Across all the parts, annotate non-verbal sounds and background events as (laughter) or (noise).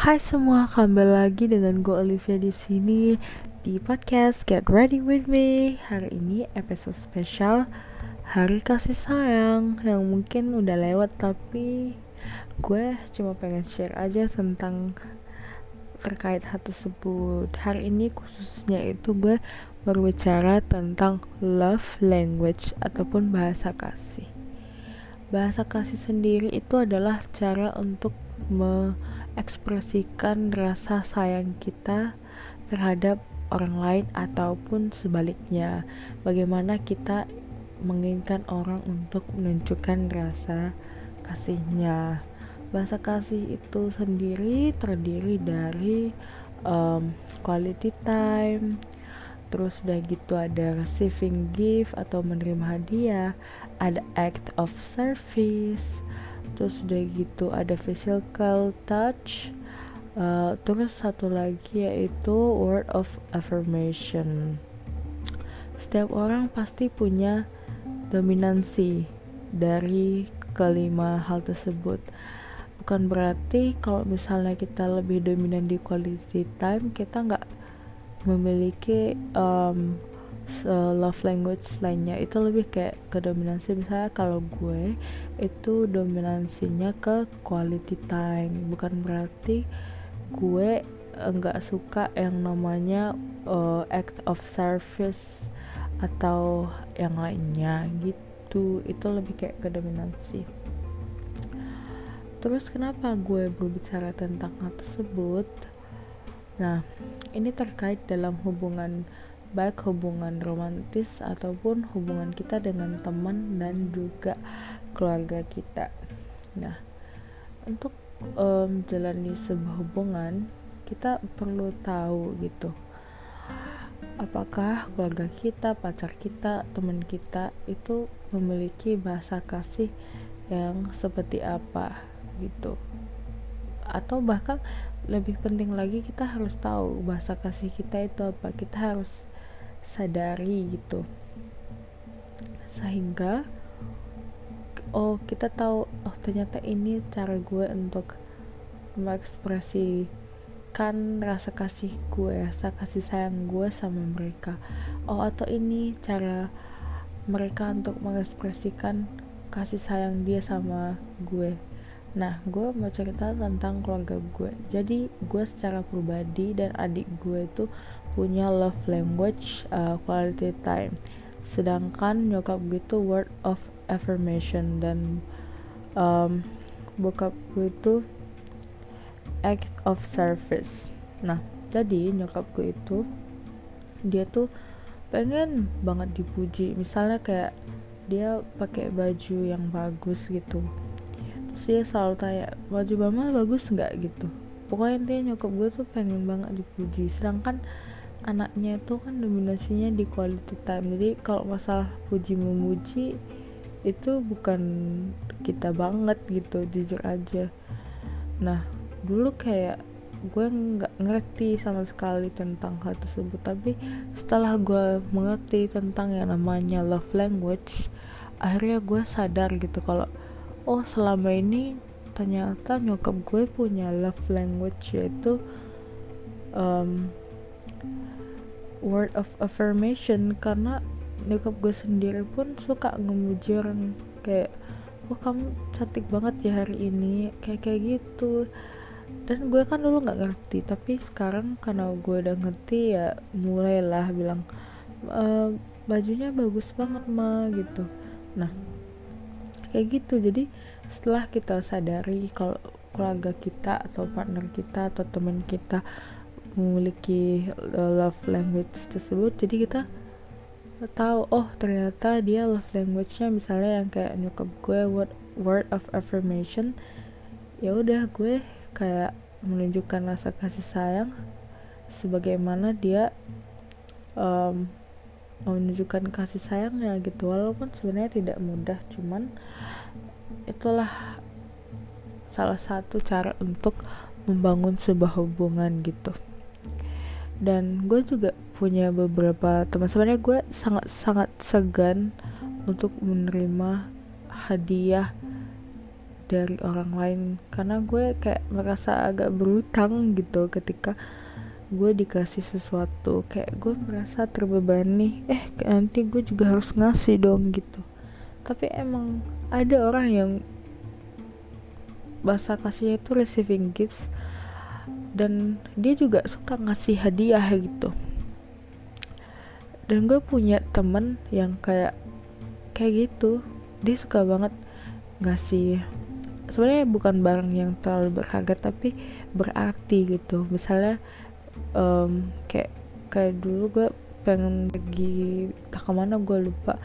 Hai semua, kembali lagi dengan gue Olivia di sini di podcast Get Ready with Me. Hari ini episode spesial Hari Kasih Sayang yang mungkin udah lewat tapi gue cuma pengen share aja tentang terkait hal tersebut. Hari ini khususnya itu gue berbicara tentang love language ataupun bahasa kasih. Bahasa kasih sendiri itu adalah cara untuk mengekspresikan rasa sayang kita terhadap orang lain ataupun sebaliknya. Bagaimana kita menginginkan orang untuk menunjukkan rasa kasihnya. Bahasa kasih itu sendiri terdiri dari um, quality time, terus udah gitu ada receiving gift atau menerima hadiah ada act of service terus udah gitu ada physical touch. Uh, terus satu lagi yaitu word of affirmation. Setiap orang pasti punya dominansi dari kelima hal tersebut. Bukan berarti kalau misalnya kita lebih dominan di quality time kita nggak memiliki um, love language lainnya itu lebih kayak ke dominansi. Misalnya kalau gue itu dominansinya ke quality time. Bukan berarti gue enggak suka yang namanya uh, act of service atau yang lainnya gitu. Itu lebih kayak ke dominansi. Terus kenapa gue berbicara tentang hal tersebut? Nah, ini terkait dalam hubungan baik hubungan romantis ataupun hubungan kita dengan teman dan juga keluarga kita. Nah, untuk um, sebuah hubungan, kita perlu tahu gitu. Apakah keluarga kita, pacar kita, teman kita itu memiliki bahasa kasih yang seperti apa gitu. Atau bahkan lebih penting lagi kita harus tahu bahasa kasih kita itu apa kita harus sadari gitu. Sehingga oh kita tahu oh ternyata ini cara gue untuk mengekspresikan rasa kasih gue rasa kasih sayang gue sama mereka. Oh atau ini cara mereka untuk mengekspresikan kasih sayang dia sama gue Nah, gue mau cerita tentang keluarga gue. Jadi, gue secara pribadi dan adik gue itu punya love language uh, quality time. Sedangkan nyokap gue itu word of affirmation dan um, bokap gue itu act of service. Nah, jadi nyokap gue itu dia tuh pengen banget dipuji. Misalnya kayak dia pakai baju yang bagus gitu dia selalu tanya baju mama bagus nggak? gitu. Pokoknya intinya nyokap gue tuh pengen banget dipuji. Sedangkan anaknya itu kan dominasinya di quality time. Jadi kalau masalah puji memuji itu bukan kita banget gitu jujur aja. Nah dulu kayak gue nggak ngerti sama sekali tentang hal tersebut. Tapi setelah gue mengerti tentang yang namanya love language akhirnya gue sadar gitu kalau oh selama ini ternyata nyokap gue punya love language yaitu um, word of affirmation. Karena nyokap gue sendiri pun suka ngemuji orang kayak oh kamu cantik banget ya hari ini kayak kayak gitu. Dan gue kan dulu nggak ngerti tapi sekarang karena gue udah ngerti ya mulailah bilang e, bajunya bagus banget mah gitu. Nah kayak gitu. Jadi setelah kita sadari kalau keluarga kita atau partner kita atau teman kita memiliki uh, love language tersebut jadi kita tahu oh ternyata dia love language-nya misalnya yang kayak nyokap gue word word of affirmation ya udah gue kayak menunjukkan rasa kasih sayang sebagaimana dia um, menunjukkan kasih sayangnya gitu. Walaupun sebenarnya tidak mudah cuman itulah salah satu cara untuk membangun sebuah hubungan gitu. Dan gue juga punya beberapa teman. Sebenarnya gue sangat sangat segan untuk menerima hadiah dari orang lain. Karena gue kayak merasa agak berutang gitu ketika gue dikasih sesuatu. Kayak gue merasa terbebani. Eh nanti gue juga harus ngasih dong gitu tapi emang ada orang yang bahasa kasihnya itu receiving gifts. Dan dia juga suka ngasih hadiah gitu. Dan gue punya temen yang kayak kayak gitu. Dia suka banget ngasih sebenarnya bukan barang yang terlalu berharga tapi berarti gitu. Misalnya um, kayak kayak dulu gue pengen pergi tak ke mana gue lupa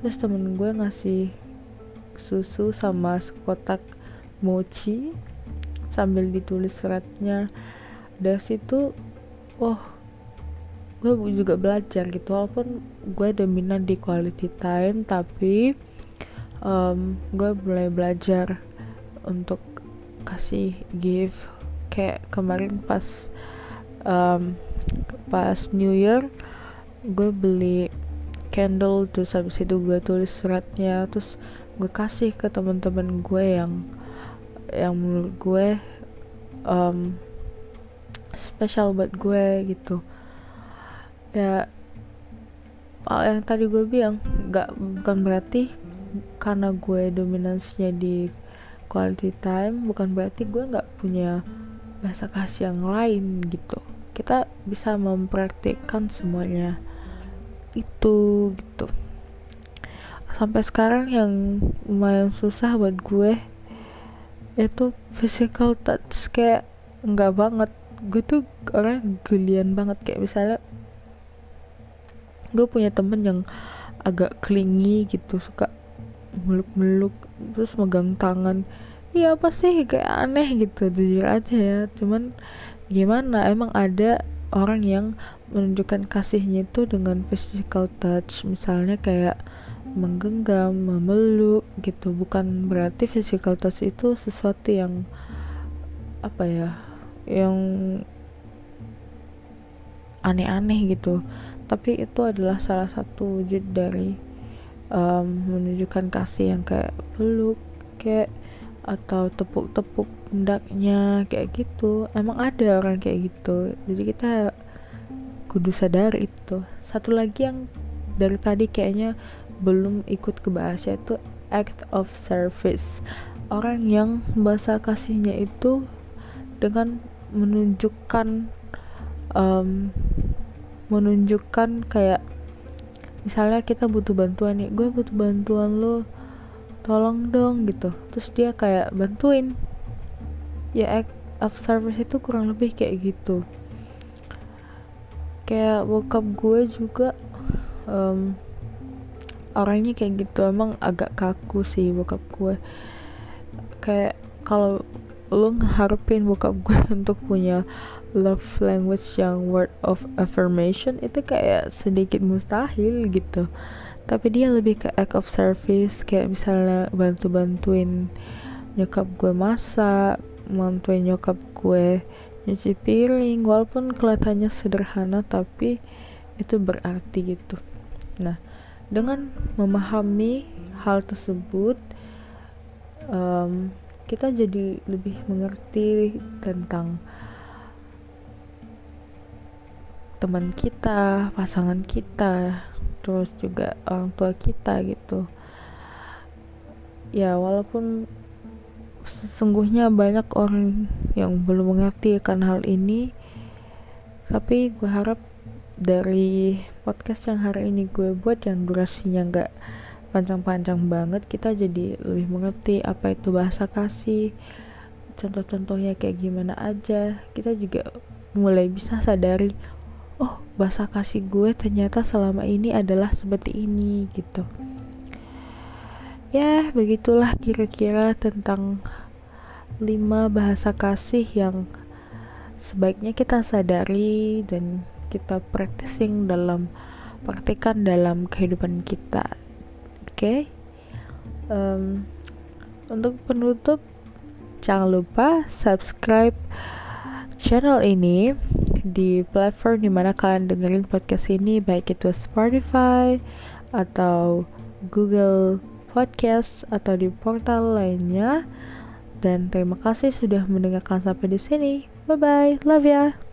terus temen gue ngasih susu sama sekotak mochi sambil ditulis suratnya dari situ oh gue juga belajar gitu. Walaupun gue dominan di quality time tapi um, gue mulai belajar untuk kasih gift. Kayak kemarin pas um, pas New Year gue beli candle terus habis itu gue tulis suratnya terus gue kasih ke teman-teman gue yang yang menurut gue um, spesial buat gue gitu. Ya yang tadi gue bilang nggak bukan berarti karena gue dominansinya di quality time bukan berarti gue nggak punya bahasa kasih yang lain gitu. Kita bisa mempraktikkan semuanya itu gitu. Sampai sekarang yang lumayan susah buat gue itu physical touch. Kayak enggak banget. Gue tuh orang gelian banget. Kayak misalnya gue punya temen yang agak clingy gitu suka meluk-meluk terus megang tangan. Iya apa sih? Kayak aneh gitu jujur aja ya. Cuman gimana? Emang ada orang yang menunjukkan kasihnya itu dengan physical touch. Misalnya kayak menggenggam, memeluk gitu. Bukan berarti physical touch itu sesuatu yang apa ya yang aneh-aneh gitu. Tapi itu adalah salah satu wujud dari um, menunjukkan kasih yang kayak peluk kayak atau tepuk-tepuk pundaknya kayak gitu. Emang ada orang kayak gitu. Jadi kita kudu sadar itu. Satu lagi yang dari tadi kayaknya belum ikut ke bahasa itu act of service. Orang yang bahasa kasihnya itu dengan menunjukkan um, menunjukkan kayak misalnya kita butuh bantuan nih gue butuh bantuan lo tolong dong gitu. Terus dia kayak bantuin. Ya act of service itu kurang lebih kayak gitu. Kayak bokap gue juga um, orangnya kayak gitu. Emang agak kaku sih bokap gue. Kayak kalau lo ngeharapin bokap gue (laughs) untuk punya love language yang word of affirmation itu kayak sedikit mustahil gitu tapi dia lebih ke act of service kayak misalnya bantu-bantuin nyokap gue masak bantuin nyokap gue nyuci piring walaupun kelihatannya sederhana tapi itu berarti gitu. Nah dengan memahami hal tersebut um, kita jadi lebih mengerti tentang teman kita, pasangan kita, terus juga orang tua kita gitu. Ya, walaupun sesungguhnya banyak orang yang belum mengerti akan hal ini, tapi gue harap dari podcast yang hari ini gue buat yang durasinya nggak panjang-panjang banget, kita jadi lebih mengerti apa itu bahasa kasih, contoh-contohnya kayak gimana aja. Kita juga mulai bisa sadari oh bahasa kasih gue ternyata selama ini adalah seperti ini gitu. Ya begitulah kira-kira tentang lima bahasa kasih yang sebaiknya kita sadari dan kita practicing dalam praktikan dalam kehidupan kita. Oke? Okay? um, untuk penutup jangan lupa subscribe channel ini di platform di mana kalian dengerin podcast ini baik itu Spotify atau Google Podcast atau di portal lainnya Dan terima kasih sudah mendengarkan sampai di sini. Bye bye, love ya.